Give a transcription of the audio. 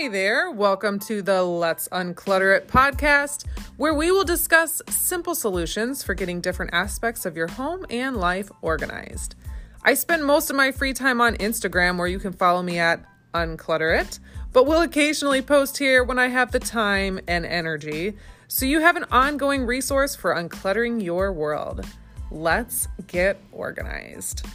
Hey there, welcome to the Let's Unclutter It podcast, where we will discuss simple solutions for getting different aspects of your home and life organized. I spend most of my free time on Instagram, where you can follow me at Unclutter It, but will occasionally post here when I have the time and energy, so you have an ongoing resource for uncluttering your world. Let's get organized.